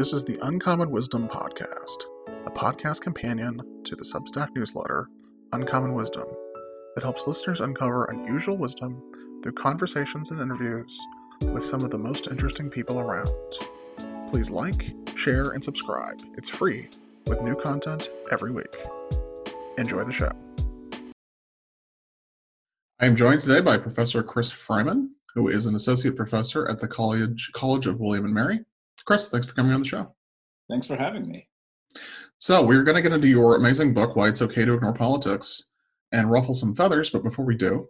This is the Uncommon Wisdom Podcast, a podcast companion to the Substack newsletter, Uncommon Wisdom, that helps listeners uncover unusual wisdom through conversations and interviews with some of the most interesting people around. Please like, share, and subscribe. It's free, with new content every week. Enjoy the show. I am joined today by Professor Chris Freiman, who is an associate professor at the College College of William and Mary Chris, thanks for coming on the show. Thanks for having me. So, we're going to get into your amazing book, Why It's Okay to Ignore Politics, and ruffle some feathers. But before we do,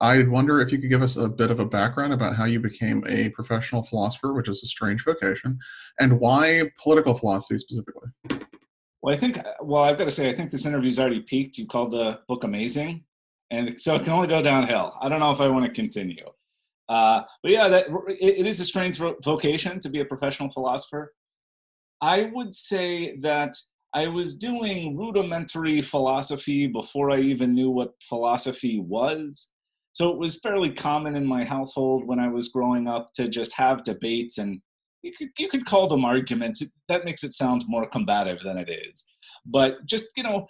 I'd wonder if you could give us a bit of a background about how you became a professional philosopher, which is a strange vocation, and why political philosophy specifically. Well, I think, well, I've got to say, I think this interview's already peaked. You called the book amazing, and so it can only go downhill. I don't know if I want to continue. Uh, but yeah, that, it, it is a strange vocation to be a professional philosopher. I would say that I was doing rudimentary philosophy before I even knew what philosophy was. So it was fairly common in my household when I was growing up to just have debates, and you could you could call them arguments. That makes it sound more combative than it is. But just you know,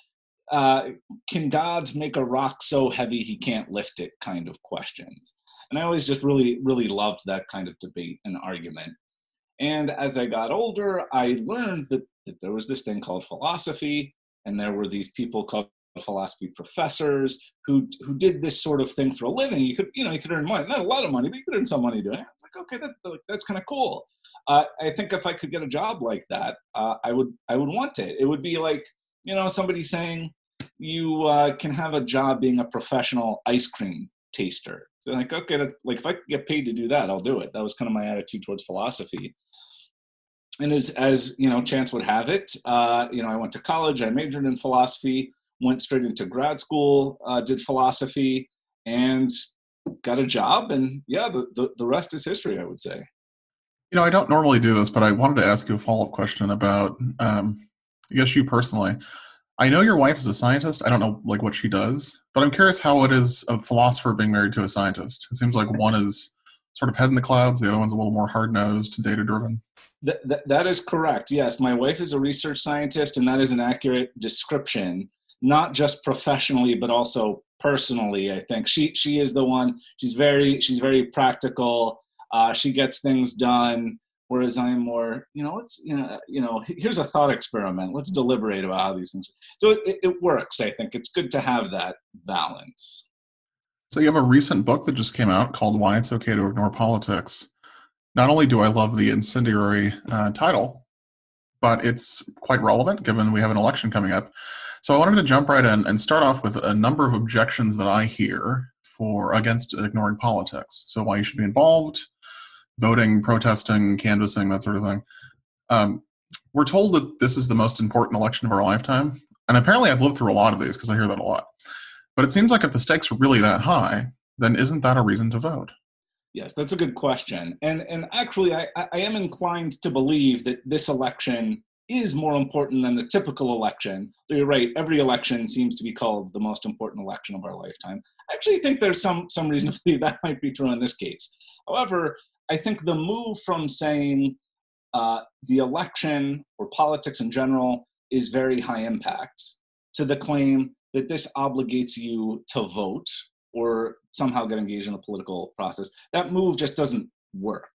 uh, can God make a rock so heavy he can't lift it? Kind of questions. And I always just really, really loved that kind of debate and argument. And as I got older, I learned that, that there was this thing called philosophy, and there were these people called philosophy professors who who did this sort of thing for a living. You could, you know, you could earn money, not a lot of money, but you could earn some money doing it. It's like, okay, that, that's kind of cool. Uh, I think if I could get a job like that, uh, I would I would want it. It would be like, you know, somebody saying you uh, can have a job being a professional ice cream taster. So like, okay, like if I get paid to do that, I'll do it. That was kind of my attitude towards philosophy. And as as you know, chance would have it, uh, you know, I went to college. I majored in philosophy. Went straight into grad school. Uh, did philosophy and got a job. And yeah, the, the the rest is history. I would say. You know, I don't normally do this, but I wanted to ask you a follow up question about, um, I guess you personally. I know your wife is a scientist. I don't know like what she does, but I'm curious how it is a philosopher being married to a scientist. It seems like one is sort of head in the clouds, the other one's a little more hard nosed, data driven. That, that, that is correct. Yes, my wife is a research scientist, and that is an accurate description, not just professionally but also personally. I think she she is the one. She's very she's very practical. Uh, she gets things done whereas I'm more, you know, let's, you know, you know, here's a thought experiment. Let's deliberate about how these things. So it, it works. I think it's good to have that balance. So you have a recent book that just came out called "Why It's Okay to Ignore Politics." Not only do I love the incendiary uh, title, but it's quite relevant given we have an election coming up. So I wanted to jump right in and start off with a number of objections that I hear for against ignoring politics. So why you should be involved, voting, protesting, canvassing, that sort of thing. Um, we're told that this is the most important election of our lifetime. And apparently, I've lived through a lot of these because I hear that a lot. But it seems like if the stakes are really that high, then isn't that a reason to vote? Yes, that's a good question. And, and actually, I, I am inclined to believe that this election is more important than the typical election. Though You're right, every election seems to be called the most important election of our lifetime. I actually think there's some, some reason to believe that might be true in this case. However, I think the move from saying uh, the election or politics in general is very high impact to the claim that this obligates you to vote or somehow get engaged in a political process, that move just doesn't work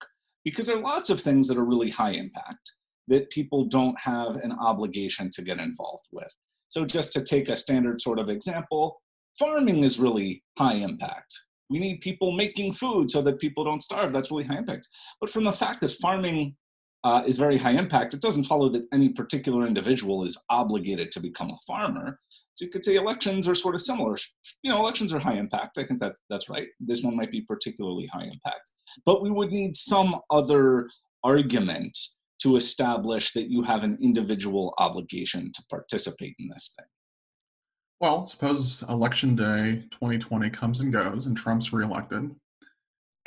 because there are lots of things that are really high impact that people don't have an obligation to get involved with. So, just to take a standard sort of example, farming is really high impact. We need people making food so that people don't starve. That's really high impact. But from the fact that farming uh, is very high impact, it doesn't follow that any particular individual is obligated to become a farmer. So you could say elections are sort of similar. You know, elections are high impact. I think that's that's right. This one might be particularly high impact, but we would need some other argument to establish that you have an individual obligation to participate in this thing. Well, suppose election day 2020 comes and goes and Trump's reelected,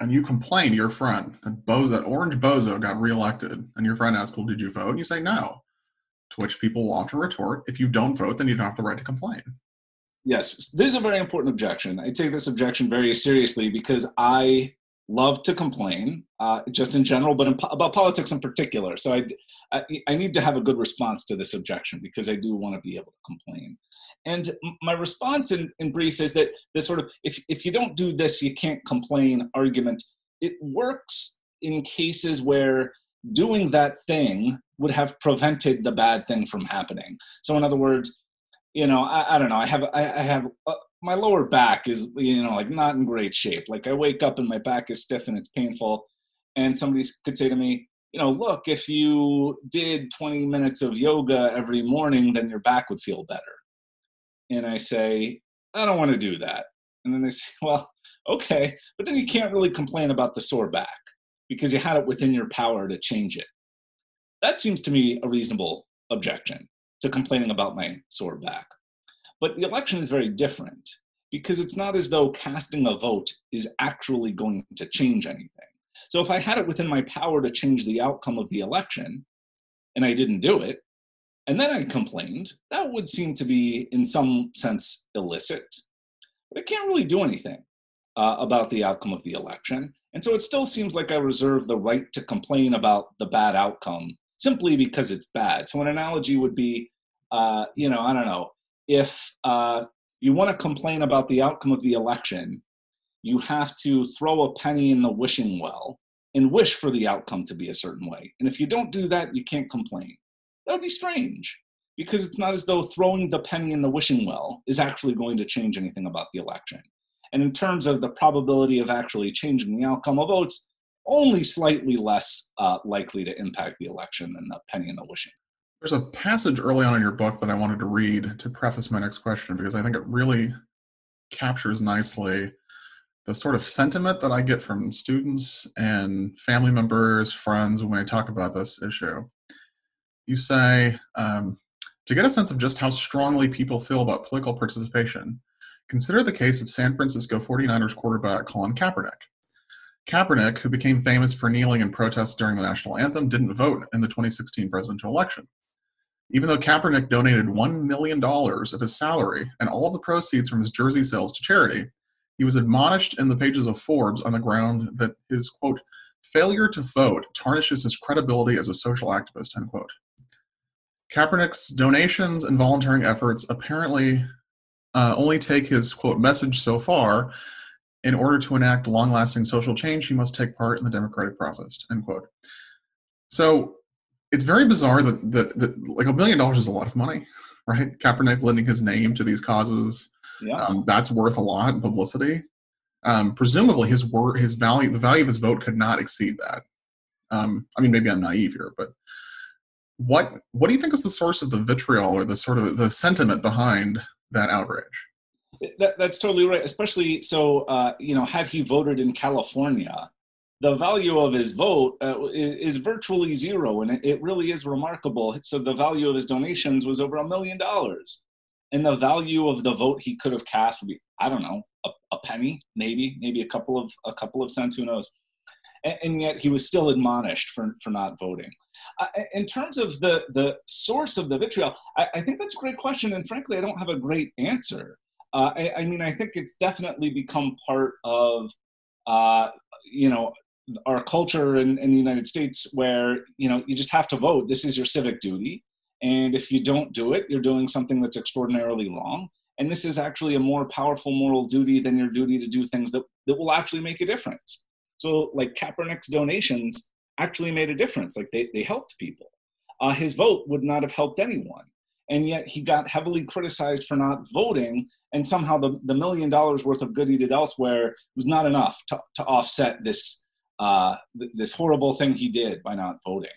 and you complain to your friend that Bozo, that orange bozo got reelected, and your friend asks, Well, did you vote? And you say no. To which people will often retort, If you don't vote, then you don't have the right to complain. Yes, this is a very important objection. I take this objection very seriously because I love to complain, uh, just in general, but in about politics in particular. So I, I, I, need to have a good response to this objection because I do want to be able to complain. And my response in, in brief is that this sort of, if, if you don't do this, you can't complain argument, it works in cases where doing that thing would have prevented the bad thing from happening. So in other words, you know, I, I don't know. I have I, I have uh, my lower back is you know like not in great shape. Like I wake up and my back is stiff and it's painful, and somebody could say to me, you know, look, if you did 20 minutes of yoga every morning, then your back would feel better. And I say, I don't want to do that. And then they say, well, okay, but then you can't really complain about the sore back because you had it within your power to change it. That seems to me a reasonable objection to complaining about my sore back. But the election is very different because it's not as though casting a vote is actually going to change anything. So if I had it within my power to change the outcome of the election and I didn't do it, and then I complained, that would seem to be, in some sense, illicit. But I can't really do anything uh, about the outcome of the election. And so it still seems like I reserve the right to complain about the bad outcome simply because it's bad. So an analogy would be, uh, you know, I don't know, if uh, you want to complain about the outcome of the election, you have to throw a penny in the wishing well and wish for the outcome to be a certain way. And if you don't do that, you can't complain. That would be strange because it's not as though throwing the penny in the wishing well is actually going to change anything about the election. And in terms of the probability of actually changing the outcome of votes, only slightly less uh, likely to impact the election than the penny in the wishing. There's a passage early on in your book that I wanted to read to preface my next question because I think it really captures nicely the sort of sentiment that I get from students and family members, friends when I talk about this issue. You say, um, to get a sense of just how strongly people feel about political participation, Consider the case of San Francisco 49ers quarterback Colin Kaepernick. Kaepernick, who became famous for kneeling in protest during the national anthem, didn't vote in the 2016 presidential election. Even though Kaepernick donated $1 million of his salary and all the proceeds from his jersey sales to charity, he was admonished in the pages of Forbes on the ground that his, quote, failure to vote tarnishes his credibility as a social activist, end quote. Kaepernick's donations and volunteering efforts apparently uh, only take his quote message so far. In order to enact long-lasting social change, he must take part in the democratic process. End quote. So it's very bizarre that, that, that like a million dollars is a lot of money, right? Kaepernick lending his name to these causes, yeah. um, that's worth a lot in publicity. Um, presumably, his word, his value, the value of his vote could not exceed that. Um, I mean, maybe I'm naive here, but what what do you think is the source of the vitriol or the sort of the sentiment behind that outrage. That, that's totally right. Especially so, uh, you know, had he voted in California, the value of his vote uh, is, virtually zero, and it, it, really is remarkable. So the value of his donations was over a million dollars, and the value of the vote he could have cast would be, I don't know, a, a penny, maybe, maybe a couple of a couple of cents, who knows. And, and yet he was still admonished for for not voting. Uh, in terms of the, the source of the vitriol, I, I, think that's a great question. And frankly, I don't have a great answer. Uh, I, I, mean, I think it's definitely become part of, uh, you know, our culture in, in the United States where, you know, you just have to vote. This is your civic duty. And if you don't do it, you're doing something that's extraordinarily wrong. And this is actually a more powerful moral duty than your duty to do things that, that will actually make a difference. So, like Kaepernick's donations actually made a difference. Like they, they helped people. Uh, his vote would not have helped anyone. And yet he got heavily criticized for not voting. And somehow the, the million dollars worth of good he did elsewhere was not enough to, to offset this, uh, th- this horrible thing he did by not voting.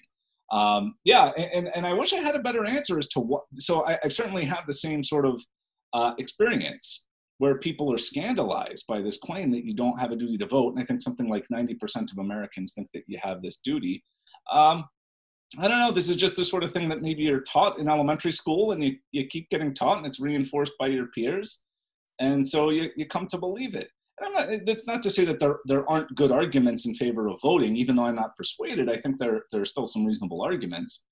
Um, yeah, and, and I wish I had a better answer as to what. So I, I certainly have the same sort of uh, experience where people are scandalized by this claim that you don't have a duty to vote. And I think something like 90% of Americans think that you have this duty. Um, I don't know. This is just the sort of thing that maybe you're taught in elementary school and you, you keep getting taught and it's reinforced by your peers. And so you, you come to believe it. Not, it's not to say that there, there aren't good arguments in favor of voting, even though I'm not persuaded. I think there, there are still some reasonable arguments.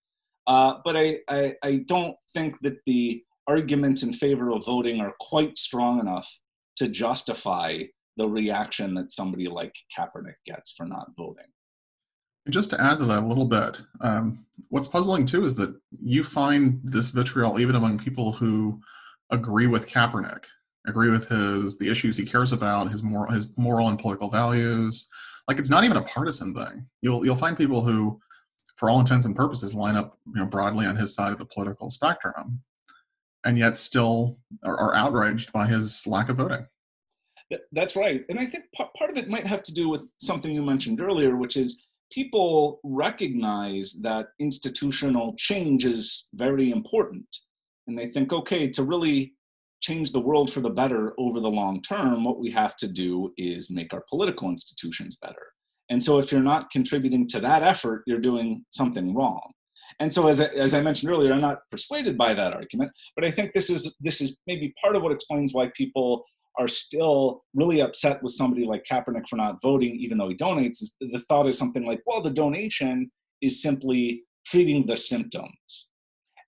Uh, but I, I, I don't think that the arguments in favor of voting are quite strong enough to justify the reaction that somebody like Kaepernick gets for not voting. Just to add to that a little bit, um, what's puzzling too is that you find this vitriol even among people who agree with Kaepernick, agree with his the issues he cares about, his moral his moral and political values. Like it's not even a partisan thing. You'll you'll find people who, for all intents and purposes, line up you know broadly on his side of the political spectrum, and yet still are, are outraged by his lack of voting. That's right, and I think part of it might have to do with something you mentioned earlier, which is people recognize that institutional change is very important. And they think, okay, to really change the world for the better over the long term, what we have to do is make our political institutions better. And so if you're not contributing to that effort, you're doing something wrong. And so as I, as I mentioned earlier, I'm not persuaded by that argument, but I think this is this is maybe part of what explains why people are still really upset with somebody like Kaepernick for not voting, even though he donates, the thought is something like, well, the donation is simply treating the symptoms.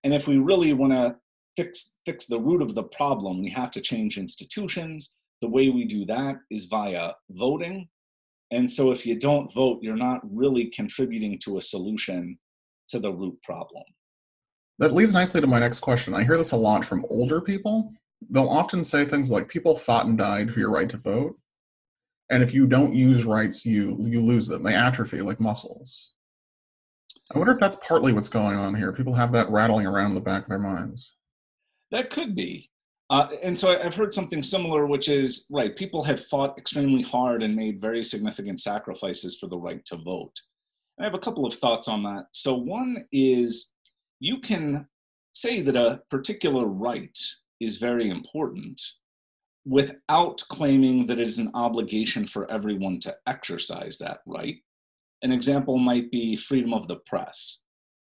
And if we really want to fix fix the root of the problem, we have to change institutions. The way we do that is via voting. And so if you don't vote, you're not really contributing to a solution to the root problem. That leads nicely to my next question. I hear this a lot from older people they'll often say things like people fought and died for your right to vote and if you don't use rights you you lose them they atrophy like muscles i wonder if that's partly what's going on here people have that rattling around in the back of their minds that could be uh, and so i've heard something similar which is right people have fought extremely hard and made very significant sacrifices for the right to vote and i have a couple of thoughts on that so one is you can say that a particular right is very important without claiming that it is an obligation for everyone to exercise that right. An example might be freedom of the press.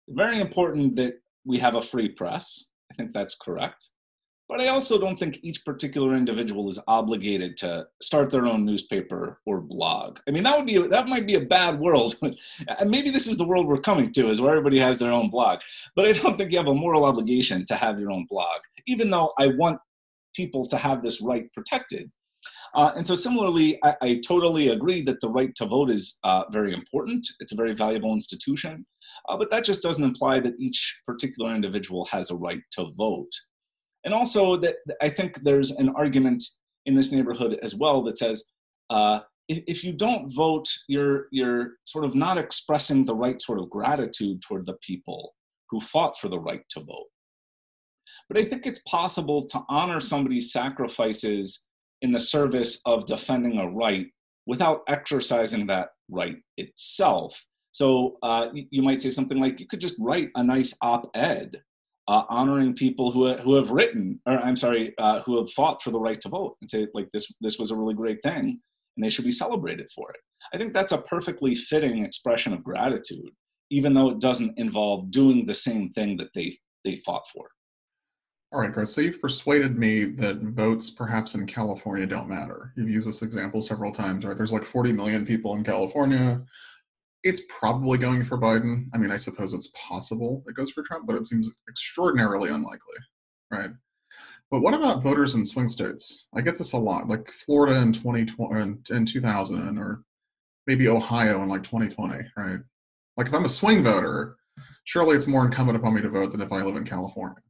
Very important that we have a free press. I think that's correct. But I also don't think each particular individual is obligated to start their own newspaper or blog. I mean, that would be that might be a bad world. and maybe this is the world we're coming to, is where everybody has their own blog. But I don't think you have a moral obligation to have your own blog, even though I want people to have this right protected. Uh, and so, similarly, I, I, totally agree that the right to vote is uh, very important. It's a very valuable institution. Uh, but that just doesn't imply that each particular individual has a right to vote. And also, that I think there's an argument in this neighborhood as well that says uh, if, if you don't vote, you're you're sort of not expressing the right sort of gratitude toward the people who fought for the right to vote. But I think it's possible to honor somebody's sacrifices in the service of defending a right without exercising that right itself. So uh, you might say something like, you could just write a nice op-ed uh, honoring people who, who have written, or I'm sorry, uh, who have fought for the right to vote and say like this, this was a really great thing and they should be celebrated for it. I think that's a perfectly fitting expression of gratitude, even though it doesn't involve doing the same thing that they, they fought for. All right, Chris. So you've persuaded me that votes perhaps in California don't matter. You've used this example several times, right? There's like 40 million people in California it's probably going for Biden. I mean, I suppose it's possible it goes for Trump, but it seems extraordinarily unlikely, right? But what about voters in swing states? I get this a lot, like Florida in 2020 uh, in 2000, or maybe Ohio in like 2020, right? Like if I'm a swing voter, surely it's more incumbent upon me to vote than if I live in California.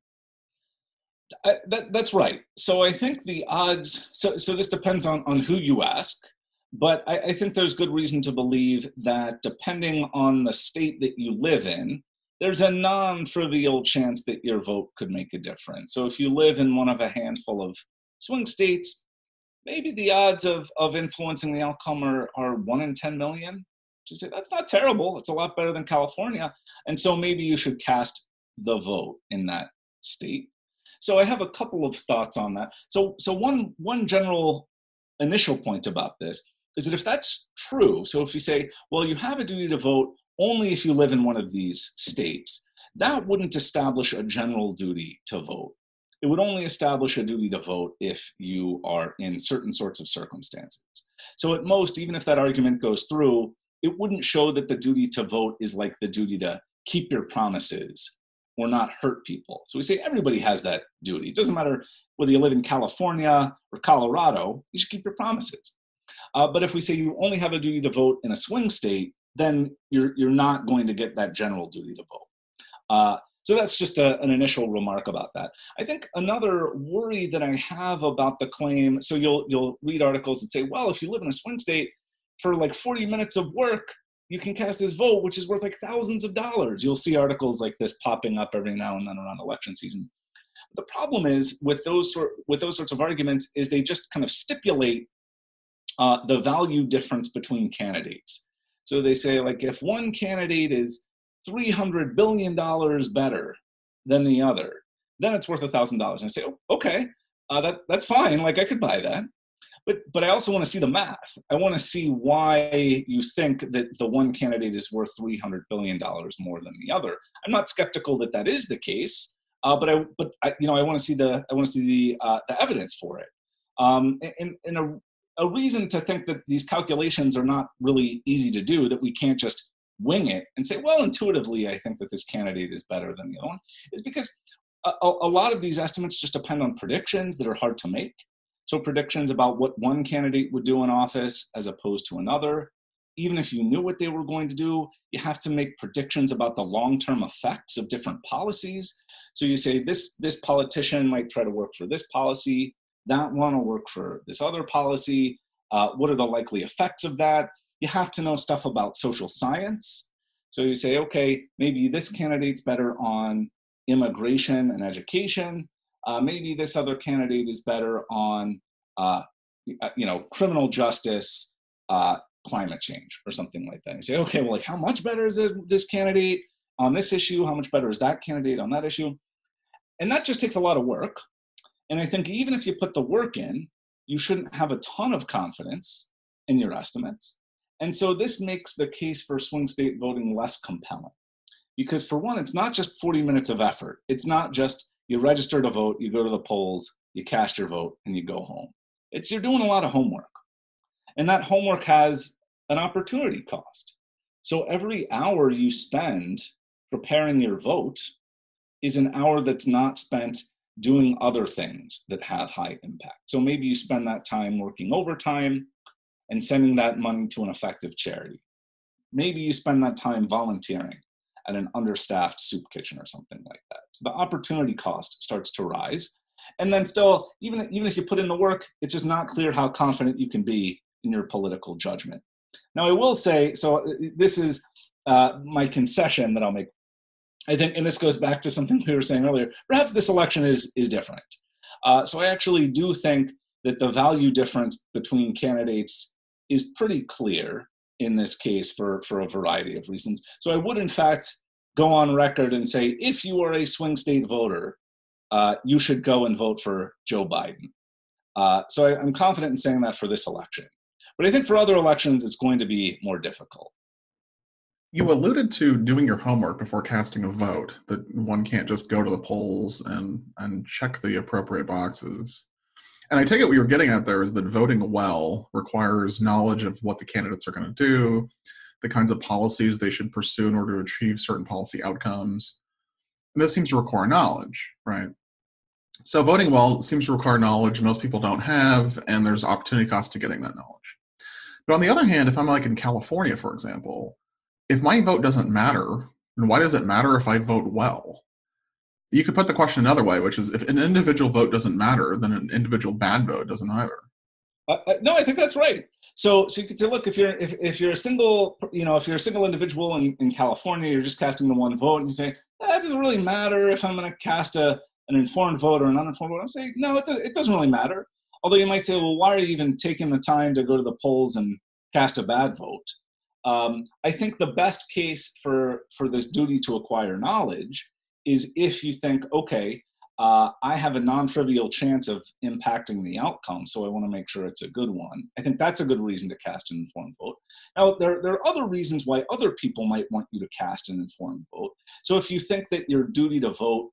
That, that's right. So I think the odds. So so this depends on on who you ask. But I, I think there's good reason to believe that depending on the state that you live in, there's a non trivial chance that your vote could make a difference. So if you live in one of a handful of swing states, maybe the odds of, of influencing the outcome are, are one in 10 million. You say that's not terrible. It's a lot better than California. And so maybe you should cast the vote in that state. So I have a couple of thoughts on that. So so one one general initial point about this is that if that's true, so if you say, well, you have a duty to vote only if you live in one of these states, that wouldn't establish a general duty to vote. It would only establish a duty to vote if you are in certain sorts of circumstances. So, at most, even if that argument goes through, it wouldn't show that the duty to vote is like the duty to keep your promises or not hurt people. So we say everybody has that duty. It doesn't matter whether you live in California or Colorado, you should keep your promises. Uh, but if we say you only have a duty to vote in a swing state, then you're, you're not going to get that general duty to vote. Uh, so that's just a, an initial remark about that. I think another worry that I have about the claim, so you'll, you'll read articles and say, well, if you live in a swing state, for like 40 minutes of work, you can cast this vote, which is worth like thousands of dollars. You'll see articles like this popping up every now and then around election season. The problem is with those sort with those sorts of arguments is they just kind of stipulate uh, the value difference between candidates. So they say like if one candidate is three hundred billion dollars better than the other, then it's worth a thousand dollars. And I say, oh, okay, uh, that that's fine. Like I could buy that but but I also want to see the math. I want to see why you think that the one candidate is worth three hundred billion dollars more than the other. I'm not skeptical that that is the case, uh, but I but I, you know I want to see the I want to see the uh, the evidence for it. Um, and, and a, a reason to think that these calculations are not really easy to do, that we can't just wing it and say, well, intuitively, I think that this candidate is better than the other one, is because a, a lot of these estimates just depend on predictions that are hard to make. So predictions about what one candidate would do in office as opposed to another. Even if you knew what they were going to do, you have to make predictions about the long-term effects of different policies. So you say this this politician might try to work for this policy, that one will work for this other policy. Uh, what are the likely effects of that? You have to know stuff about social science. So you say, okay, maybe this candidate's better on immigration and education uh, maybe this other candidate is better on uh, uh, you know criminal justice uh, climate change or something like that. You say okay well like how much better is this candidate on this issue? How much better is that candidate on that issue? And that just takes a lot of work. And i think even if you put the work in you shouldn't have a ton of confidence in your estimates. And so this makes the case for swing state voting less compelling. Because for one it's not just 40 minutes of effort. It's not just you register to vote, you go to the polls, you cast your vote, and you go home. It's you're doing a lot of homework. And that homework has an opportunity cost. So every hour you spend preparing your vote is an hour that's not spent doing other things that have high impact. So maybe you spend that time working overtime and sending that money to an effective charity. Maybe you spend that time volunteering at an understaffed soup kitchen or something like that. So the opportunity cost starts to rise. And then still, even, even if you put in the work, it's just not clear how confident you can be in your political judgment. Now, I will say, so uh, this is uh, my concession that I'll make. I think, and this goes back to something we were saying earlier, perhaps this election is, is different. Uh, so I actually do think that the value difference between candidates is pretty clear in this case for, for a variety of reasons. So I would, in fact, go on record and say if you are a swing state voter, uh, you should go and vote for Joe Biden. Uh, so I, I'm confident in saying that for this election. But I think for other elections, it's going to be more difficult. You alluded to doing your homework before casting a vote, that one can't just go to the polls and, and check the appropriate boxes. And I take it what you're getting at there is that voting well requires knowledge of what the candidates are going to do, the kinds of policies they should pursue in order to achieve certain policy outcomes. And this seems to require knowledge, right? So voting well seems to require knowledge most people don't have, and there's opportunity cost to getting that knowledge. But on the other hand, if I'm like in California, for example, if my vote doesn't matter, then why does it matter if I vote well? You could put the question another way, which is if an individual vote doesn't matter, then an individual bad vote doesn't either. Uh, no, I think that's right. So, so you could say, look, if you're if, if you're a single, you know, if you're a single individual in, in California, you're just casting the one vote, and you say that doesn't really matter if I'm going to cast a an informed vote or an uninformed vote. I say no, it, it doesn't really matter. Although you might say, well, why are you even taking the time to go to the polls and cast a bad vote? Um, I think the best case for for this duty to acquire knowledge is if you think, okay, uh, I have a non trivial chance of impacting the outcome, so I want to make sure it's a good one. I think that's a good reason to cast an informed vote. Now, there, there are other reasons why other people might want you to cast an informed vote. So, if you think that your duty to vote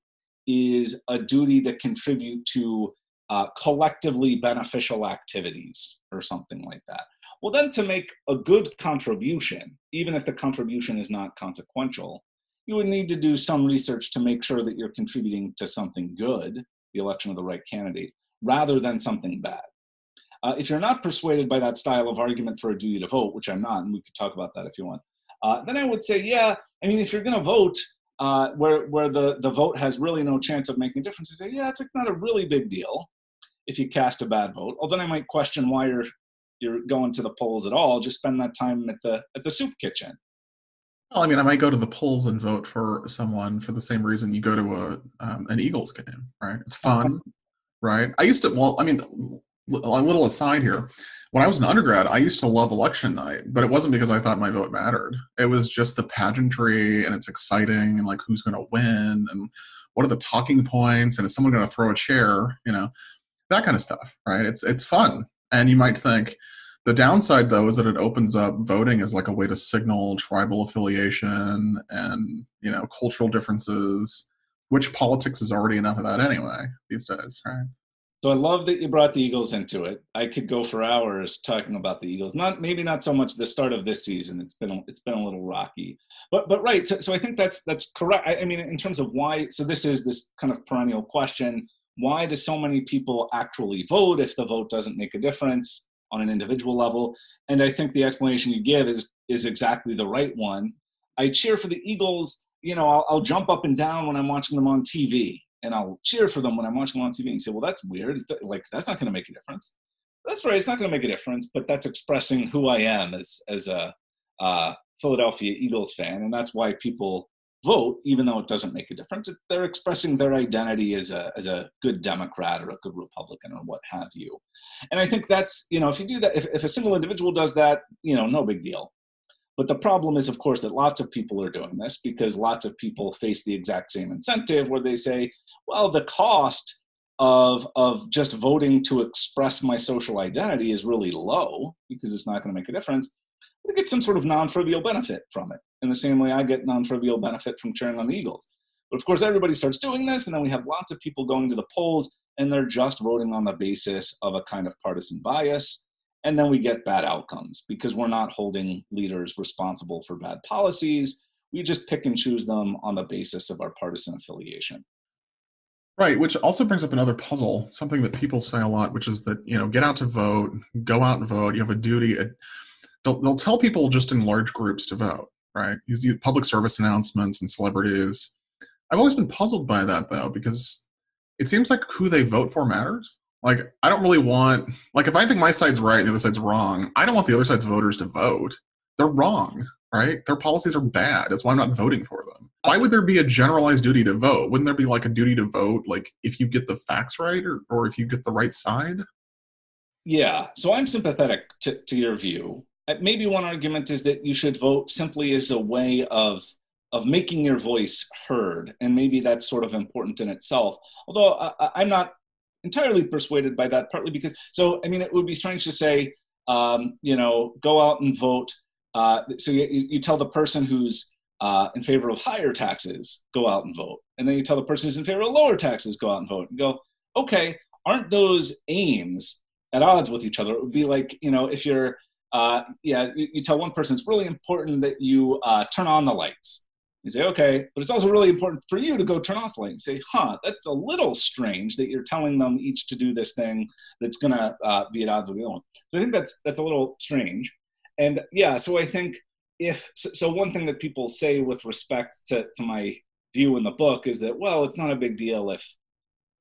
is a duty to contribute to uh, collectively beneficial activities or something like that, well, then to make a good contribution, even if the contribution is not consequential, you would need to do some research to make sure that you're contributing to something good, the election of the right candidate, rather than something bad. Uh, if you're not persuaded by that style of argument for a duty to vote, which I'm not, and we could talk about that if you want, uh, then I would say, yeah, I mean, if you're going to vote uh, where, where the, the vote has really no chance of making a difference, I say, yeah, it's like not a really big deal if you cast a bad vote. Although then I might question why you're, you're going to the polls at all. Just spend that time at the, at the soup kitchen. Well, I mean, I might go to the polls and vote for someone for the same reason you go to a um, an Eagles game, right? It's fun, right? I used to. Well, I mean, a little aside here. When I was an undergrad, I used to love election night, but it wasn't because I thought my vote mattered. It was just the pageantry and it's exciting and like who's going to win and what are the talking points and is someone going to throw a chair, you know, that kind of stuff, right? It's it's fun, and you might think the downside, though, is that it opens up voting as like a way to signal tribal affiliation and you know cultural differences, which politics is already enough of that anyway these days, right? So I love that you brought the Eagles into it. I could go for hours talking about the Eagles. Not maybe not so much the start of this season. It's been it's been a little rocky, but but right. So, so I think that's that's correct. I, I mean, in terms of why. So this is this kind of perennial question: Why do so many people actually vote if the vote doesn't make a difference? On an individual level. And I think the explanation you give is is exactly the right one. I cheer for the Eagles. You know, I'll, I'll jump up and down when I'm watching them on TV, and I'll cheer for them when I'm watching them on TV. And say, well, that's weird. Like that's not going to make a difference. That's right. It's not going to make a difference, but that's expressing who I am as as a uh, Philadelphia Eagles fan, and that's why people vote, even though it doesn't make a difference. They're expressing their identity as a, as a good Democrat or a good Republican or what have you. And I think that's, you know, if you do that, if, if a single individual does that, you know, no big deal. But the problem is, of course, that lots of people are doing this because lots of people face the exact same incentive where they say, well, the cost of, of just voting to express my social identity is really low because it's not going to make a difference. I get some sort of non-trivial benefit from it, in the same way I get non-trivial benefit from cheering on the Eagles. But of course, everybody starts doing this, and then we have lots of people going to the polls, and they're just voting on the basis of a kind of partisan bias. And then we get bad outcomes because we're not holding leaders responsible for bad policies. We just pick and choose them on the basis of our partisan affiliation. Right, which also brings up another puzzle, something that people say a lot, which is that, you know, get out to vote, go out and vote, you have a duty they'll, they'll tell people just in large groups to vote, right? Use public service announcements and celebrities. I've always been puzzled by that though, because it seems like who they vote for matters. Like, I don't really want, like, if I think my side's right and the other side's wrong, I don't want the other side's voters to vote. They're wrong, right? Their policies are bad. That's why I'm not voting for them. Why would there be a generalized duty to vote? Wouldn't there be like a duty to vote, like if you get the facts right or, or if you get the right side? Yeah. So I'm sympathetic to, to your view. Uh, maybe one argument is that you should vote simply as a way of of making your voice heard, and maybe that's sort of important in itself. Although I, am not entirely persuaded by that, partly because so I mean it would be strange to say, um, you know, go out and vote. Uh, so you, you tell the person who's uh, in favor of higher taxes, go out and vote, and then you tell the person who's in favor of lower taxes, go out and vote. And go, okay, aren't those aims at odds with each other? It would be like you know if you're uh, yeah, you, you, tell one person it's really important that you uh, turn on the lights. You say, okay, but it's also really important for you to go turn off the light. You say, huh, that's a little strange that you're telling them each to do this thing that's going to uh, be at odds with the other one. So I think that's that's a little strange. And yeah, so I think if so, so one thing that people say with respect to, to my view in the book is that well, it's not a big deal if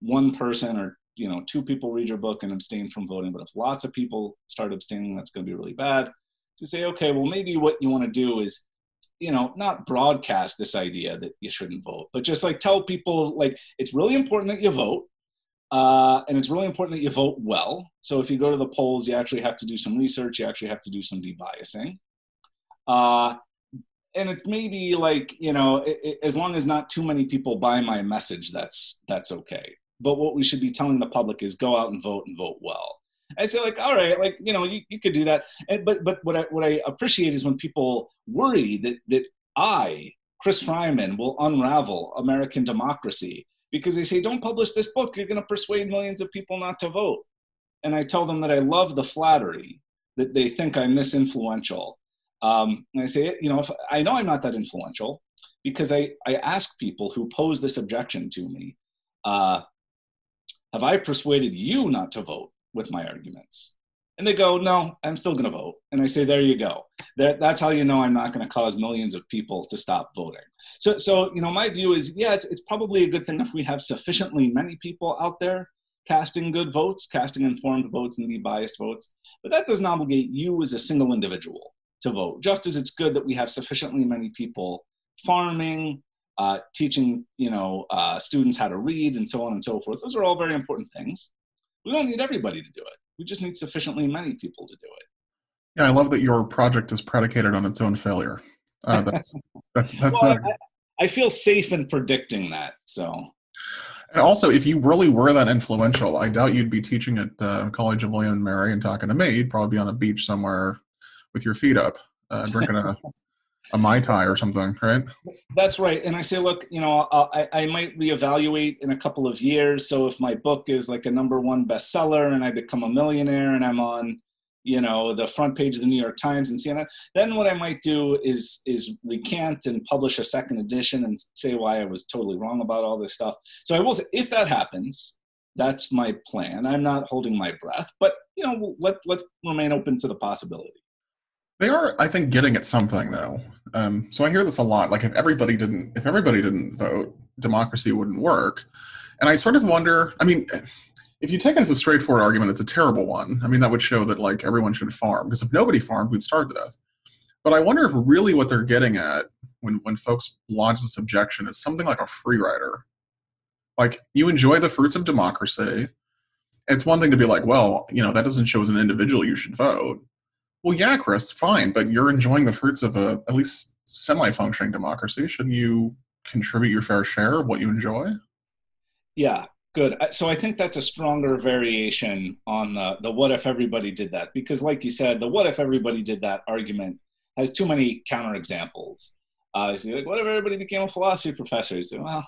one person or you know two people read your book and abstain from voting. But if lots of people start abstaining that's going to be really bad. To say okay well maybe what you want to do is you know not broadcast this idea that you shouldn't vote but just like tell people like it's really important that you vote uh, and it's really important that you vote well. So if you go to the polls you actually have to do some research you actually have to do some debiasing. Uh, and it's maybe like you know it, it, as long as not too many people buy my message that's that's okay but what we should be telling the public is go out and vote and vote well. I say like, all right, like you know, you, you could do that. And, but but what I what I appreciate is when people worry that that I, Chris Freiman, will unravel American democracy because they say, don't publish this book. You're going to persuade millions of people not to vote. And I tell them that I love the flattery that they think I'm this influential. Um, and I say, you know, if, I know I'm not that influential because I, I ask people who pose this objection to me, uh, have I persuaded you not to vote with my arguments? And they go, no, I'm still going to vote. And I say, there you go. That, that's how you know I'm not going to cause millions of people to stop voting. So, so you know, my view is, yeah, it's, it's probably a good thing if we have sufficiently many people out there casting good votes, casting informed votes and biased votes. But that doesn't obligate you as a single individual to vote, just as it's good that we have sufficiently many people farming, uh, teaching you know uh, students how to read and so on and so forth. Those are all very important things. We don't need everybody to do it. We just need sufficiently many people to do it. Yeah, I love that your project is predicated on its own failure. Uh, that's that's that's well, not. I, I feel safe in predicting that. So. And also, if you really were that influential, I doubt you'd be teaching at uh, College of William and Mary and talking to me. You'd probably be on a beach somewhere with your feet up, uh, drinking a a mai tai or something, right? That's right. And I say, look, you know, I, I might reevaluate in a couple of years. So if my book is like a number one bestseller and I become a millionaire and I'm on, you know, the front page of the New York Times and CNN, then what I might do is is recant and publish a second edition and say why I was totally wrong about all this stuff. So I will say, if that happens, that's my plan. I'm not holding my breath, but you know, let let's remain open to the possibility. They are, I think, getting at something though. Um, so I hear this a lot. Like if everybody didn't, if everybody didn't vote, democracy wouldn't work. And I sort of wonder. I mean, if you take it as a straightforward argument, it's a terrible one. I mean, that would show that like everyone should farm because if nobody farmed, we'd starve to death. But I wonder if really what they're getting at when when folks launch this objection is something like a free rider. Like you enjoy the fruits of democracy. It's one thing to be like, well, you know, that doesn't show as an individual you should vote well, yeah, Chris, fine, but you're enjoying the fruits of a at least semi-functioning democracy. Shouldn't you contribute your fair share of what you enjoy? Yeah, good. So I think that's a stronger variation on the the what if everybody did that because, like you said, the what if everybody did that argument has too many counterexamples. Uh, so like, what if everybody became a philosophy professor? You say, well,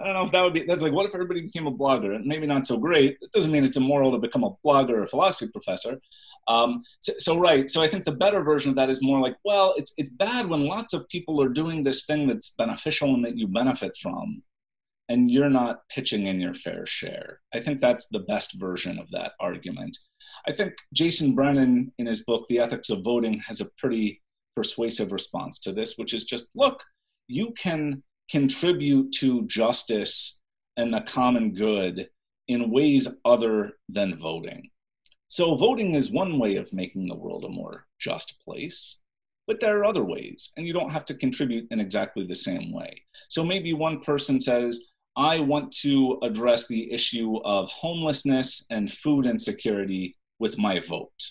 I don't know if that would be, that's like, what if everybody became a blogger? And maybe not so great. It doesn't mean it's immoral to become a blogger or a philosophy professor. Um, so, so, right. So I think the better version of that is more like, well, it's, it's bad when lots of people are doing this thing that's beneficial and that you benefit from, and you're not pitching in your fair share. I think that's the best version of that argument. I think Jason Brennan, in his book, The Ethics of Voting, has a pretty persuasive response to this, which is just look, you can contribute to justice and the common good in ways other than voting. So, voting is one way of making the world a more just place, but there are other ways, and you don't have to contribute in exactly the same way. So, maybe one person says, I want to address the issue of homelessness and food insecurity with my vote.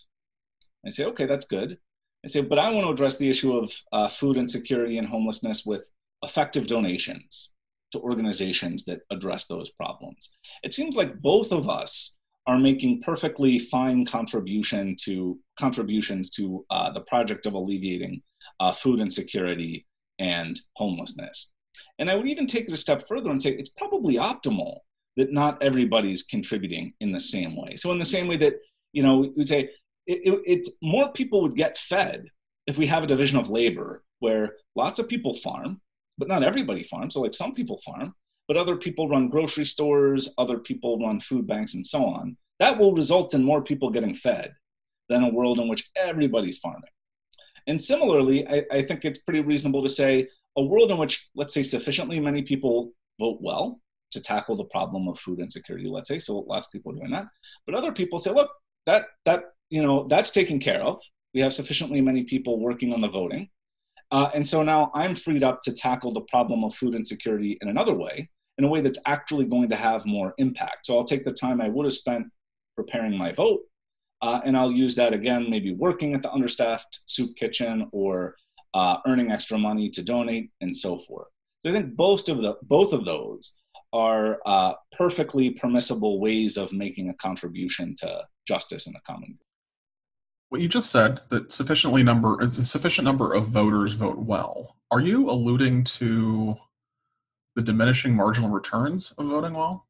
I say, okay, that's good. I say, but I want to address the issue of uh, food insecurity and homelessness with effective donations to organizations that address those problems. It seems like both of us are making perfectly fine contribution to contributions to uh, the project of alleviating uh, food insecurity and homelessness. And I would even take it a step further and say it's probably optimal that not everybody's contributing in the same way. So in the same way that you know we'd say it, it, it's more people would get fed if we have a division of labor where lots of people farm but not everybody farms. So, like some people farm, but other people run grocery stores, other people run food banks, and so on. That will result in more people getting fed than a world in which everybody's farming. And similarly, I, I think it's pretty reasonable to say a world in which, let's say, sufficiently many people vote well to tackle the problem of food insecurity, let's say, so lots of people are doing that. But other people say, look, that that you know that's taken care of. We have sufficiently many people working on the voting. Uh, and so now I'm freed up to tackle the problem of food insecurity in another way, in a way that's actually going to have more impact. So I'll take the time I would have spent preparing my vote, uh, and I'll use that again, maybe working at the understaffed soup kitchen or uh, earning extra money to donate and so forth. So I think both of the both of those are uh, perfectly permissible ways of making a contribution to justice in the common good what you just said that sufficiently number a sufficient number of voters vote well. Are you alluding to the diminishing marginal returns of voting well?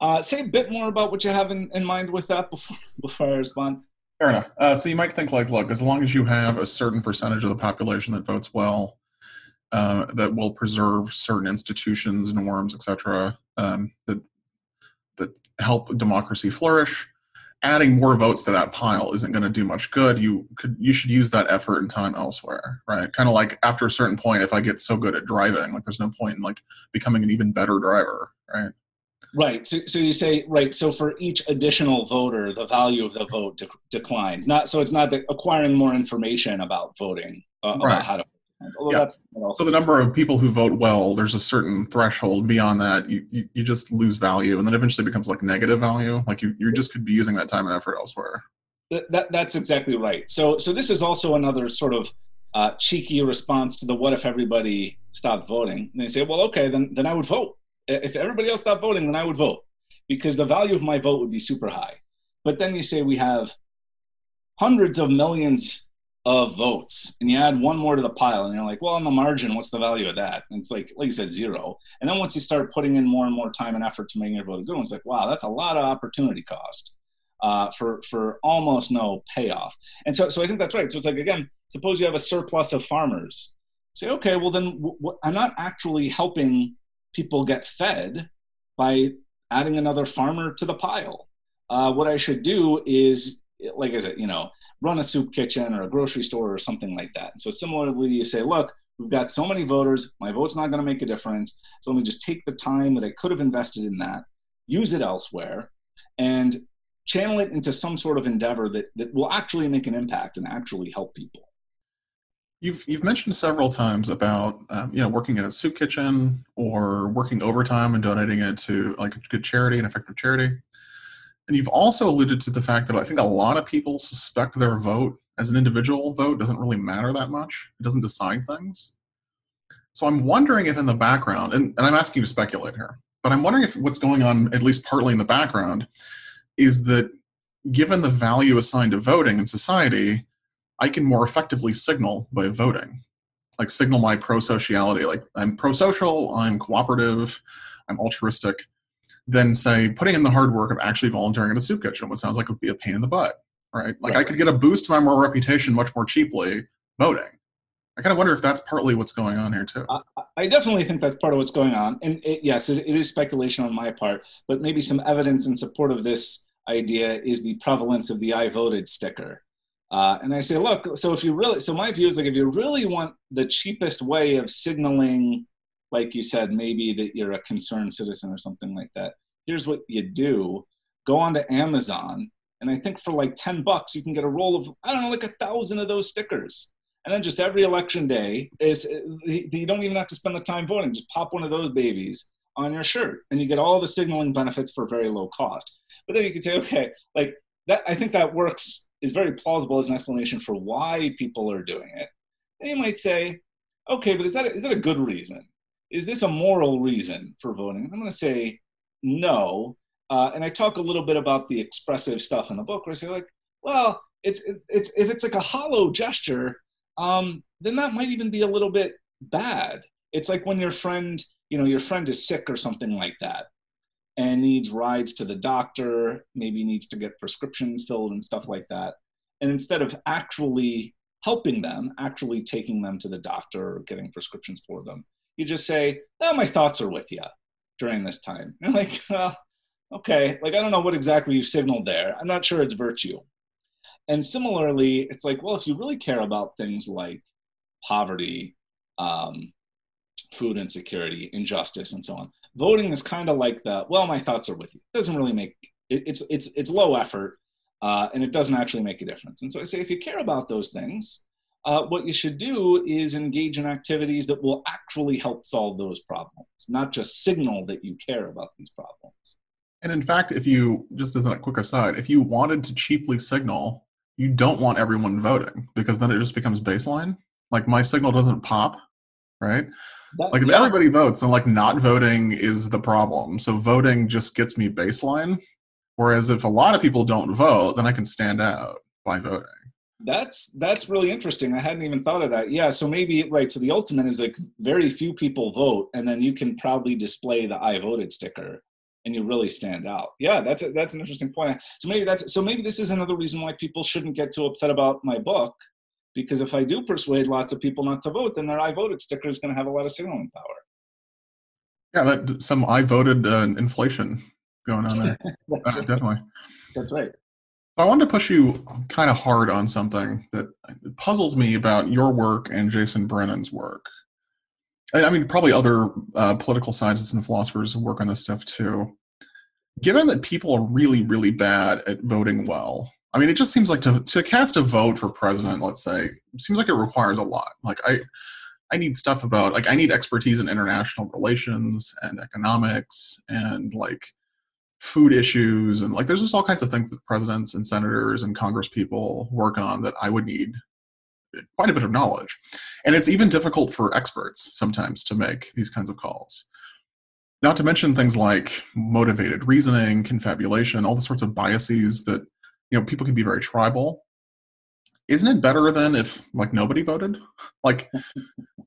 Uh, say a bit more about what you have in, in mind with that before before I respond. Fair enough. Uh, so you might think like, look, as long as you have a certain percentage of the population that votes well, uh, that will preserve certain institutions, norms, etc., um, that that help democracy flourish, adding more votes to that pile isn't going to do much good. You could you should use that effort and time elsewhere, right? Kind of like after a certain point, if I get so good at driving, like there's no point in like becoming an even better driver, right? Right. So, so you say right. So for each additional voter, the value of the vote de- declines. Not so it's not acquiring more information about voting uh, Right. about how to. Although Yeah. that's also- So the number of people who vote well, there's a certain threshold. Beyond that, you, you, you just lose value, and then eventually becomes like negative value. Like you, you just could be using that time and effort elsewhere. Th- that, that's exactly right. So, so this is also another sort of uh, cheeky response to the "what if everybody stopped voting?" And they say, "Well, okay, then then I would vote. If everybody else stopped voting, then I would vote because the value of my vote would be super high." But then you say we have hundreds of millions of votes, and you add one more to the pile, and you're like, "Well, on the margin, what's the value of that?" And it's like, like you said, zero. And then once you start putting in more and more time and effort to making your vote a good one, it's like, "Wow, that's a lot of opportunity cost." uh, for for almost no payoff. And so, so I think that's right. So it's like again, suppose you have a surplus of farmers. Say, okay, well then I'm not actually helping people get fed by adding another farmer to the pile. Uh, what I should do is, like I said, you know, run a soup kitchen or a grocery store or something like that. So similarly, you say, look, we've got so many voters, my vote's not going to make a difference. So let me just take the time that I could have invested in that, use it elsewhere, and channel it into some sort of endeavor that, that will actually make an impact and actually help people. You've you've mentioned several times about um, you know working in a soup kitchen or working overtime and donating it to like a good charity, an effective charity. And you've also alluded to the fact that I think a lot of people suspect their vote as an individual vote doesn't really matter that much. It doesn't decide things. So I'm wondering if in the background, and, and I'm asking you to speculate here, but I'm wondering if what's going on, at least partly in the background, is that given the value assigned to voting in society, I can more effectively signal by voting. Like signal my pro-sociality. Like I'm pro-social, I'm cooperative, I'm altruistic. Than say putting in the hard work of actually volunteering at a soup kitchen, what sounds like it would be a pain in the butt, right? Like I could get a boost to my moral reputation much more cheaply voting. I kind of wonder if that's partly what's going on here too. I, I definitely think that's part of what's going on. And it, yes, it, it is speculation on my part, but maybe some evidence in support of this idea is the prevalence of the I voted sticker. Uh, and I say, look, so if you really, so my view is like if you really want the cheapest way of signaling, like you said, maybe that you're a concerned citizen or something like that, here's what you do go onto Amazon. And I think for like 10 bucks, you can get a roll of, I don't know, like a thousand of those stickers. And then just every election day is you don't even have to spend the time voting. Just pop one of those babies on your shirt, and you get all the signaling benefits for very low cost. But then you could say, okay, like that. I think that works is very plausible as an explanation for why people are doing it. And you might say, okay, but is that is that a good reason? Is this a moral reason for voting? I'm going to say no. Uh, and I talk a little bit about the expressive stuff in the book, where I say, like, well, it's it's if it's like a hollow gesture um, then that might even be a little bit bad. It's like when your friend, you know, your friend is sick or something like that and needs rides to the doctor, maybe needs to get prescriptions filled and stuff like that. And instead of actually helping them, actually taking them to the doctor or getting prescriptions for them, you just say, oh, my thoughts are with you during this time. And you're like, well, okay, like I don't know what exactly you signaled there. I'm not sure it's virtue. And similarly, it's like, well, if you really care about things like poverty, um, food insecurity, injustice, and so on, voting is kind of like the well, my thoughts are with you. It doesn't really make it, it's it's it's low effort, uh, and it doesn't actually make a difference. And so I say, if you care about those things, uh, what you should do is engage in activities that will actually help solve those problems, not just signal that you care about these problems. And in fact, if you, just as a quick aside, if you wanted to cheaply signal, you don't want everyone voting because then it just becomes baseline. Like my signal doesn't pop, right? That- Like if yeah. everybody votes, then like not voting is the problem. So voting just gets me baseline. Whereas if a lot of people don't vote, then I can stand out by voting. That's that's really interesting. I hadn't even thought of that. Yeah, so maybe right. So the ultimate is like very few people vote, and then you can proudly display the "I voted" sticker, and you really stand out. Yeah, that's a, that's an interesting point. So maybe that's so maybe this is another reason why people shouldn't get too upset about my book, because if I do persuade lots of people not to vote, then their "I voted" sticker is going to have a lot of signaling power. Yeah, that some I voted uh, inflation going on there. That's Uh, right. definitely. That's right. I wanted to push you kind of hard on something that puzzles me about your work and Jason Brennan's work. I mean, probably other uh, political scientists and philosophers work on this stuff too. Given that people are really, really bad at voting well, I mean, it just seems like to, to cast a vote for president, let's say, seems like it requires a lot. Like I, I need stuff about like I need expertise in international relations and economics and like food issues and like there's just all kinds of things that presidents and senators and congress people work on that i would need quite a bit of knowledge. And it's even difficult for experts sometimes to make these kinds of calls. Not to mention things like motivated reasoning confabulation all the sorts of biases that you know people can be very tribal. Isn't it better than if like nobody voted? Like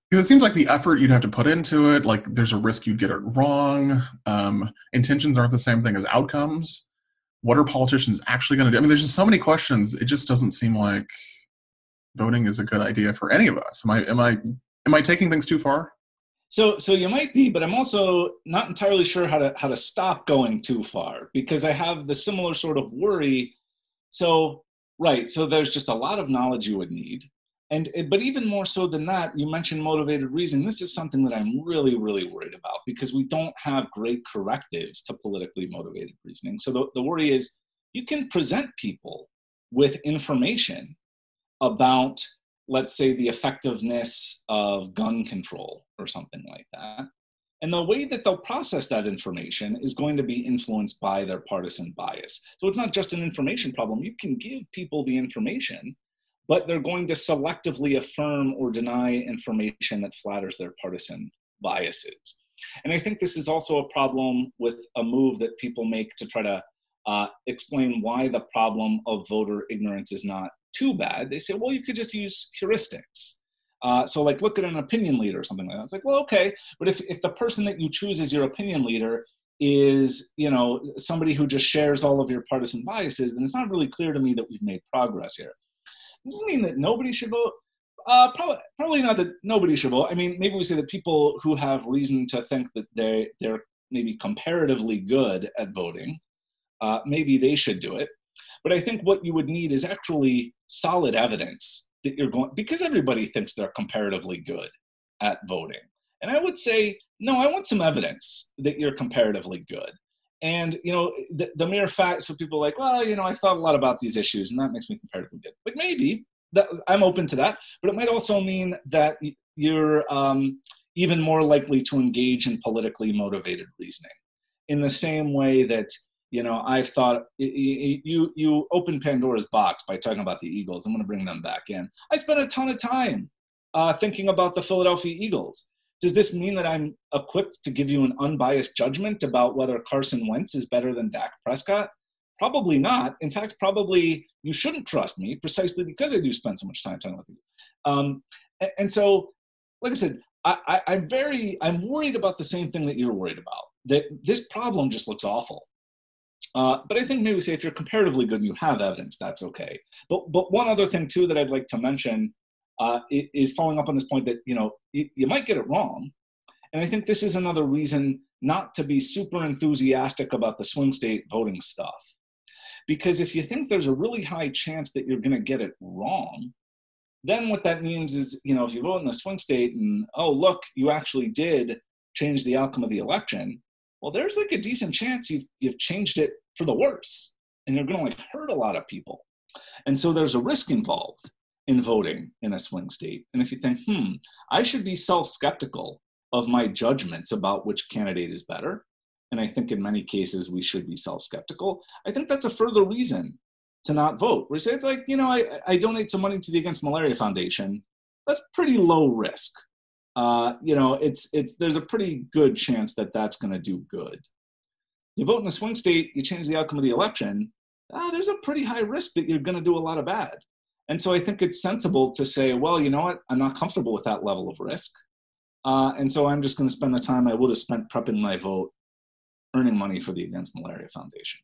because it seems like the effort you'd have to put into it like there's a risk you'd get it wrong um, intentions aren't the same thing as outcomes. What are politicians actually going to do? I mean there's just so many questions it just doesn't seem like voting is a good idea for any of us. Am i am i am i taking things too far? So so you might be but i'm also not entirely sure how to how to stop going too far because i have the similar sort of worry. So right so there's just a lot of knowledge you would need and eh, but even more so than that you mentioned motivated reasoning this is something that i'm really really worried about because we don't have great correctives to politically motivated reasoning. So the, the worry is you can present people with information about let's say the effectiveness of gun control or something like that. And the way that they'll process that information is going to be influenced by their partisan bias. So it's not just an information problem. You can give people the information but they're going to selectively affirm or deny information that flatters their partisan biases. And I think this is also a problem with a move that people make to try to uh, explain why the problem of voter ignorance is not too bad. They say, well, you could just use heuristics. Uh, so, like, look at an opinion leader or something like that. It's like, well, okay, but if, if the person that you choose as your opinion leader is, you know, somebody who just shares all of your partisan biases, then it's not really clear to me that we've made progress here. Does this mean that nobody should vote? Uh, probably, probably not that nobody should vote. I mean, maybe we say that people who have reason to think that they they're maybe comparatively good at voting, uh, maybe they should do it. But I think what you would need is actually solid evidence that you're going because everybody thinks they're comparatively good at voting. And I would say, no, I want some evidence that you're comparatively good. And you know, the, the mere fact, so people like, well, you know, I thought a lot about these issues, and that makes me comparatively good. But maybe that I'm open to that. But it might also mean that you're um, even more likely to engage in politically motivated reasoning, in the same way that you know I've thought you you open Pandora's box by talking about the Eagles. I'm going to bring them back in. I spent a ton of time uh, thinking about the Philadelphia Eagles does this mean that I'm equipped to give you an unbiased judgment about whether Carson Wentz is better than Dak Prescott? Probably not. In fact, probably you shouldn't trust me precisely because I do spend so much time talking about these. Um, and, so, like I said, I, I'm very, I'm worried about the same thing that you're worried about. That this problem just looks awful. Uh, but I think maybe say if you're comparatively good and you have evidence, that's okay. But but one other thing too that I'd like to mention uh, is following up on this point that you know you, you might get it wrong, and I think this is another reason not to be super enthusiastic about the swing state voting stuff, because if you think there's a really high chance that you're going to get it wrong, then what that means is you know if you vote in the swing state and oh look you actually did change the outcome of the election, well there's like a decent chance you've you've changed it for the worse, and you're going to like hurt a lot of people, and so there's a risk involved in voting in a swing state. And if you think, hmm, I should be self skeptical of my judgments about which candidate is better, and I think in many cases we should be self skeptical, I think that's a further reason to not vote. We say it's like, you know, I, I donate some money to the Against Malaria Foundation. That's pretty low risk. Uh, you know, it's it's there's a pretty good chance that that's going to do good. You vote in a swing state, you change the outcome of the election. Ah, there's a pretty high risk that you're going to do a lot of bad. And so I think it's sensible to say, well, you know what, I'm not comfortable with that level of risk. Uh, and so I'm just going to spend the time I would have spent prepping my vote earning money for the Against Malaria Foundation.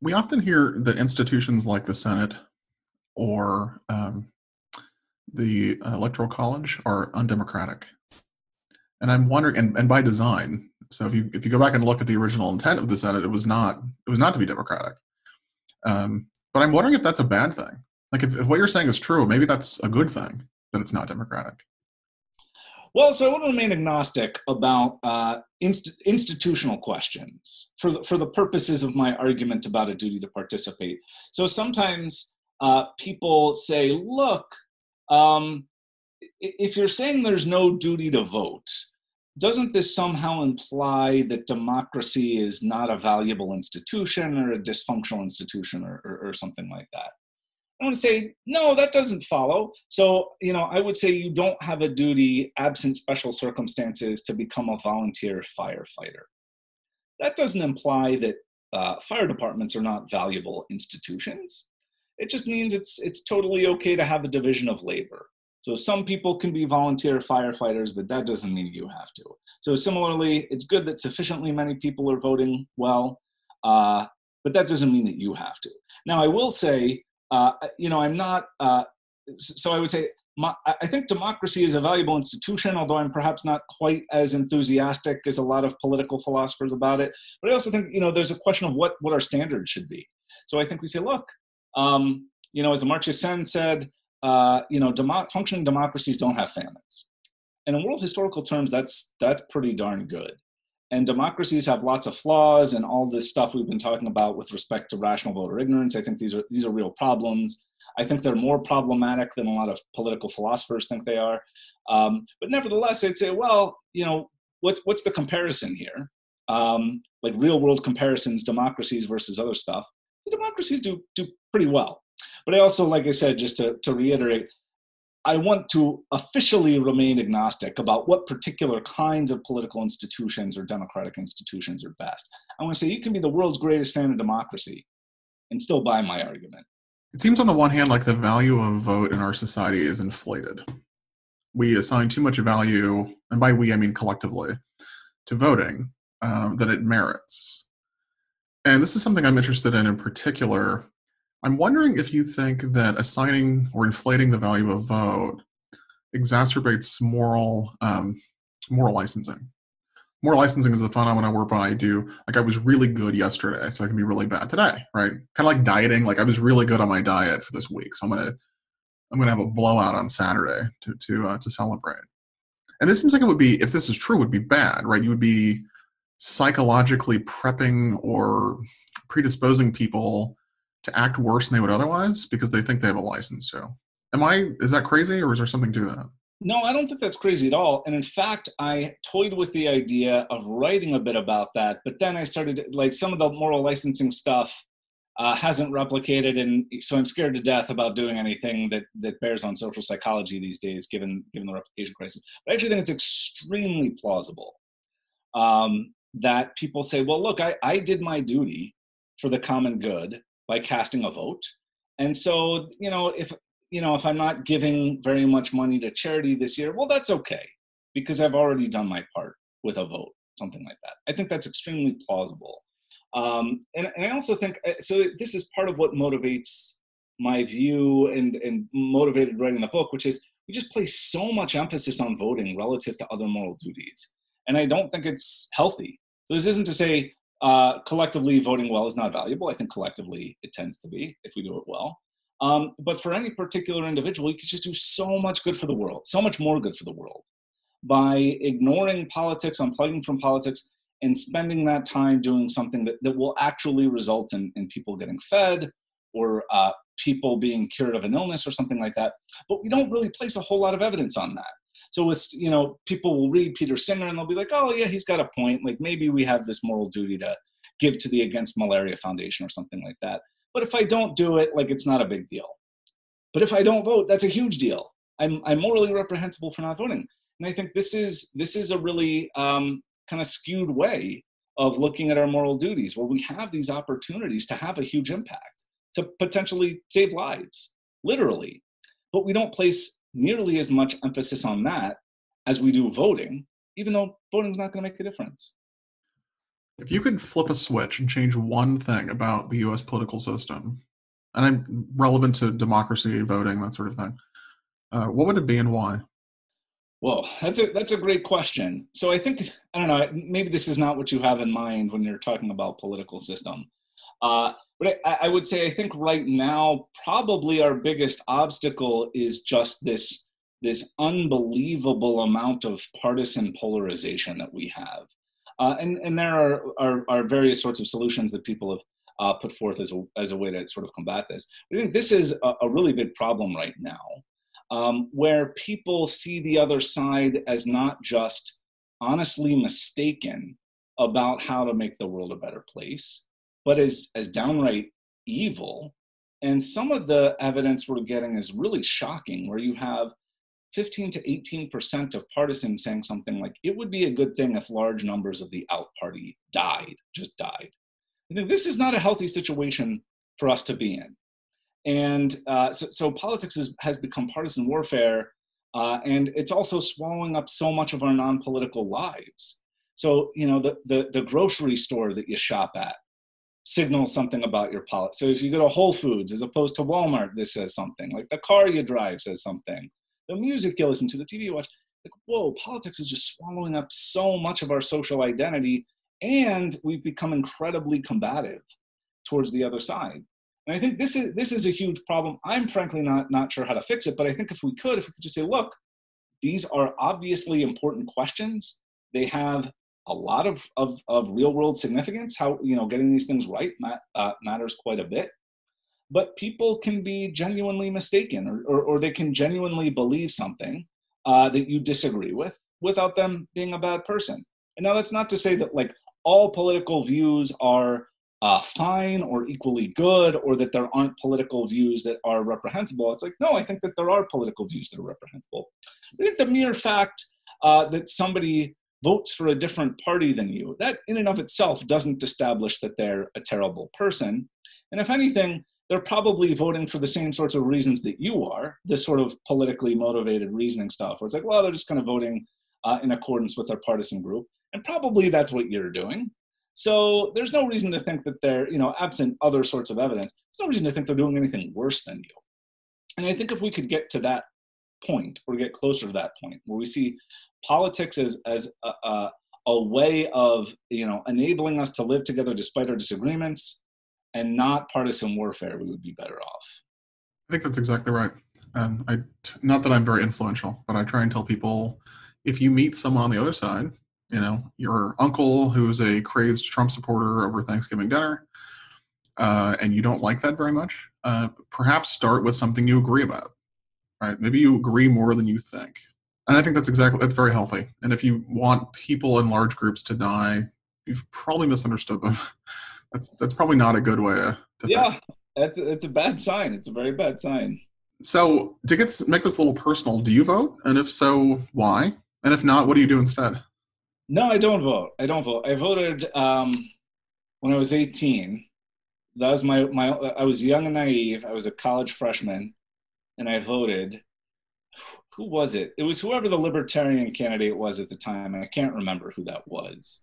We often hear that institutions like the Senate or um, the Electoral College are undemocratic. And I'm wondering, and, and by design. So if you if you go back and look at the original intent of the Senate, it was not it was not to be democratic. Um, but I'm wondering if that's a bad thing. Like, if, if what you're saying is true, maybe that's a good thing that it's not democratic. Well, so I want to remain agnostic about uh, inst- institutional questions for the, for the purposes of my argument about a duty to participate. So sometimes uh, people say, look, um, if you're saying there's no duty to vote, doesn't this somehow imply that democracy is not a valuable institution or a dysfunctional institution or, or, or something like that? I want to say, no, that doesn't follow. So, you know, I would say you don't have a duty, absent special circumstances, to become a volunteer firefighter. That doesn't imply that uh, fire departments are not valuable institutions. It just means it's it's totally okay to have a division of labor. So some people can be volunteer firefighters, but that doesn't mean you have to. So similarly, it's good that sufficiently many people are voting well, uh, but that doesn't mean that you have to. Now, I will say uh, you know, I'm not. Uh, so I would say my, I think democracy is a valuable institution, although I'm perhaps not quite as enthusiastic as a lot of political philosophers about it. But I also think you know there's a question of what what our standards should be. So I think we say, look, um, you know, as Amartya Sen said, uh, you know, demo- functioning democracies don't have famines, and in world historical terms, that's that's pretty darn good and democracies have lots of flaws and all this stuff we've been talking about with respect to rational voter ignorance. I think these are these are real problems. I think they're more problematic than a lot of political philosophers think they are. Um, but nevertheless i'd say well you know what's what's the comparison here? Um, like real world comparisons democracies versus other stuff. The democracies do do pretty well. But i also like i said just to, to reiterate I want to officially remain agnostic about what particular kinds of political institutions or democratic institutions are best. I want to say you can be the world's greatest fan of democracy and still buy my argument. It seems, on the one hand, like the value of vote in our society is inflated. We assign too much value, and by we I mean collectively, to voting uh, that it merits. And this is something I'm interested in in particular I'm wondering if you think that assigning or inflating the value of vote exacerbates moral um, moral licensing. Moral licensing is the phenomenon whereby I do like I was really good yesterday, so I can be really bad today, right? Kind of like dieting. Like I was really good on my diet for this week, so I'm gonna I'm gonna have a blowout on Saturday to to uh, to celebrate. And this seems like it would be, if this is true, would be bad, right? You would be psychologically prepping or predisposing people to act worse than they would otherwise because they think they have a license to. Am I, is that crazy or is there something to that? No, I don't think that's crazy at all. And in fact, I toyed with the idea of writing a bit about that, but then I started, like, some of the moral licensing stuff uh, hasn't replicated, and so I'm scared to death about doing anything that that bears on social psychology these days, given given the replication crisis. But I actually think it's extremely plausible um, that people say, "Well, look, I, I did my duty for the common good by casting a vote. And so, you know, if you know, if I'm not giving very much money to charity this year, well, that's okay because I've already done my part with a vote, something like that. I think that's extremely plausible. Um, and, and I also think uh, so. This is part of what motivates my view and and motivated writing the book, which is we just place so much emphasis on voting relative to other moral duties, and I don't think it's healthy. So this isn't to say uh, collectively, voting well is not valuable. I think collectively it tends to be if we do it well. Um, but for any particular individual, you can just do so much good for the world, so much more good for the world by ignoring politics, unplugging from politics, and spending that time doing something that, that will actually result in, in people getting fed or uh, people being cured of an illness or something like that. But we don't really place a whole lot of evidence on that. So it's, you know, people will read Peter Singer and they'll be like, oh, yeah, he's got a point. Like maybe we have this moral duty to give to the Against Malaria Foundation or something like that. But if I don't do it, like it's not a big deal. But if I don't vote, that's a huge deal. I'm, I'm morally reprehensible for not voting. And I think this is this is a really um, kind of skewed way of looking at our moral duties, where we have these opportunities to have a huge impact, to potentially save lives, literally. But we don't place nearly as much emphasis on that as we do voting, even though voting is not going to make a difference. If you could flip a switch and change one thing about the US political system, and I'm relevant to democracy, voting, that sort of thing, uh, what would it be and why? Well, that's a that's a great question. So I think I don't know. Maybe this is not what you have in mind when you're talking about political system. Uh, but I, I would say I think right now probably our biggest obstacle is just this this unbelievable amount of partisan polarization that we have. Uh, and, and there are, are, are, various sorts of solutions that people have uh, put forth as a, as a way to sort of combat this. I think this is a, a really big problem right now, um, where people see the other side as not just honestly mistaken about how to make the world a better place, but as, as downright evil. And some of the evidence we're getting is really shocking, where you have 15 to 18% of partisans saying something like, it would be a good thing if large numbers of the out party died, just died. This is not a healthy situation for us to be in. And uh, so, so, politics is, has become partisan warfare, uh, and it's also swallowing up so much of our non political lives. So, you know, the, the, the grocery store that you shop at signals something about your politics. So, if you go to Whole Foods as opposed to Walmart, this says something. Like the car you drive says something the music you listen to, the TV you watch. Like, whoa, politics is just swallowing up so much of our social identity, and we've become incredibly combative towards the other side. And I think this is this is a huge problem. I'm frankly not not sure how to fix it, but I think if we could, if we could just say, look, these are obviously important questions. They have a lot of, of, of real world significance. How you know getting these things right uh, matters quite a bit but people can be genuinely mistaken or, or, or they can genuinely believe something uh, that you disagree with without them being a bad person. And now that's not to say that like all political views are uh, fine or equally good or that there aren't political views that are reprehensible. It's like, no, I think that there are political views that are reprehensible. I think the mere fact uh, that somebody votes for a different party than you, that in and of itself doesn't establish that they're a terrible person. And if anything, they're probably voting for the same sorts of reasons that you are, this sort of politically motivated reasoning stuff, where it's like, well, they're just kind of voting uh, in accordance with their partisan group. And probably that's what you're doing. So there's no reason to think that they're, you know, absent other sorts of evidence, there's no reason to think they're doing anything worse than you. And I think if we could get to that point or get closer to that point where we see politics as, as a, a, a way of, you know, enabling us to live together despite our disagreements, and not partisan warfare, we would be better off. I think that's exactly right. And I, not that I'm very influential, but I try and tell people if you meet someone on the other side, you know, your uncle who's a crazed Trump supporter over Thanksgiving dinner, uh, and you don't like that very much, uh, perhaps start with something you agree about, right? Maybe you agree more than you think. And I think that's exactly, that's very healthy. And if you want people in large groups to die, you've probably misunderstood them. that's that's probably not a good way to. to yeah, think. It's, it's a bad sign. It's a very bad sign. So to get make this a little personal, do you vote? And if so, why? And if not, what do you do instead? No, I don't vote. I don't vote. I voted um, when I was 18. That was my my. I was young and naive. I was a college freshman, and I voted. Who was it? It was whoever the libertarian candidate was at the time, and I can't remember who that was.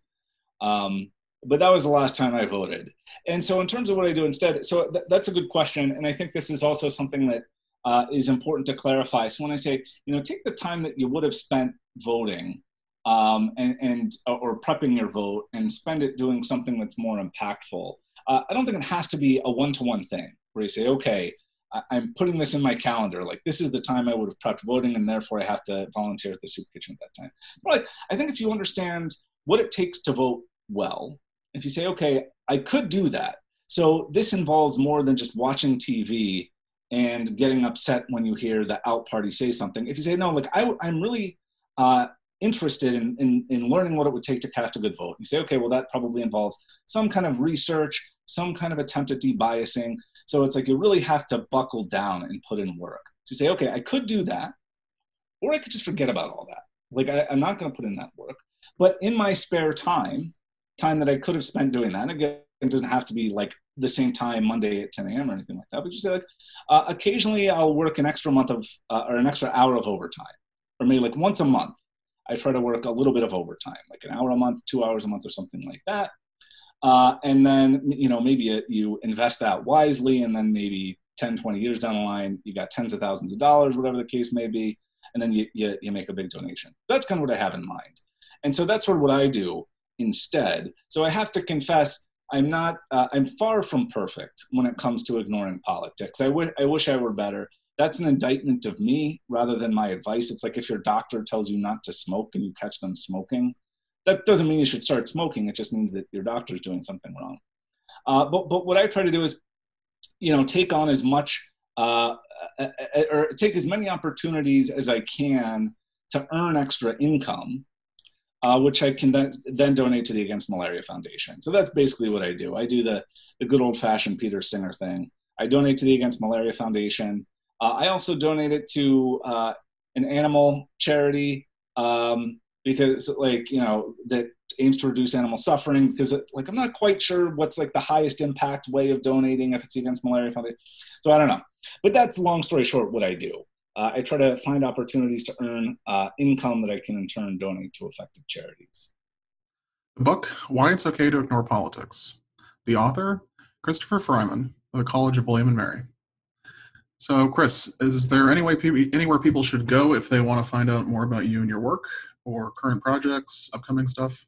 Um, but that was the last time I voted. And so, in terms of what I do instead, so th- that's a good question, and I think this is also something that uh, is important to clarify. So when I say, you know, take the time that you would have spent voting um, and, and or prepping your vote and spend it doing something that's more impactful. Uh, I don't think it has to be a one-to-one thing where you say, okay, I- I'm putting this in my calendar. Like this is the time I would have prepped voting, and therefore I have to volunteer at the soup kitchen at that time. But I think if you understand what it takes to vote well, if you say, okay, I could do that. So this involves more than just watching TV and getting upset when you hear the out party say something. If you say, no, like I, am really uh, interested in, in, in learning what it would take to cast a good vote. You say, okay, well, that probably involves some kind of research, some kind of attempt at debiasing. So it's like you really have to buckle down and put in work. to say, okay, I could do that, or I could just forget about all that. Like I, I'm not going to put in that work. But in my spare time, time that I could have spent doing that. Again, it doesn't have to be like the same time Monday at 10 a.m. or anything like that. But just say like, uh, occasionally I'll work an extra month of uh, or an extra hour of overtime, or maybe like once a month. I try to work a little bit of overtime, like an hour a month, two hours a month, or something like that. Uh, and then you know maybe you invest that wisely, and then maybe 10, 20 years down the line, you got tens of thousands of dollars, whatever the case may be, and then you, you, you make a big donation. That's kind of what I have in mind. And so that's sort of what I do instead. So I have to confess, I'm not. Uh, I'm far from perfect when it comes to ignoring politics. I, w- I wish I were better. That's an indictment of me rather than my advice. It's like if your doctor tells you not to smoke and you catch them smoking, that doesn't mean you should start smoking. It just means that your doctor is doing something wrong. Uh, but but what I try to do is, you know, take on as much uh, or take as many opportunities as I can to earn extra income uh, which I can then, then donate to the Against Malaria Foundation. So that's basically what I do. I do the, the good old fashioned Peter Singer thing. I donate to the Against Malaria Foundation. Uh, I also donate it to uh, an animal charity um, because, like, you know, that aims to reduce animal suffering. Because, like, I'm not quite sure what's like the highest impact way of donating if it's Against Malaria Foundation. So I don't know. But that's long story short what I do uh, I try to find opportunities to earn uh, income that I can in turn donate to effective charities. The book, Why It's Okay to Ignore Politics. The author, Christopher Freiman of the College of William and Mary. So, Chris, is there any way anywhere people should go if they want to find out more about you and your work or current projects, upcoming stuff?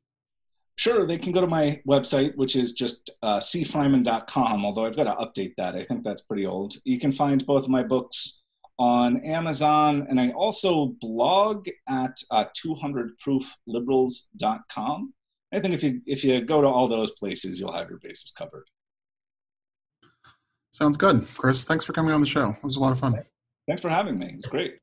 Sure, they can go to my website, which is just uh, cfreiman.com, although I've got to update that. I think that's pretty old. You can find both of my books on Amazon, and I also blog at uh, 200proofliberals.com. I think if you if you go to all those places, you'll have your bases covered. Sounds good, Chris. Thanks for coming on the show. It was a lot of fun. Thanks for having me. It's great.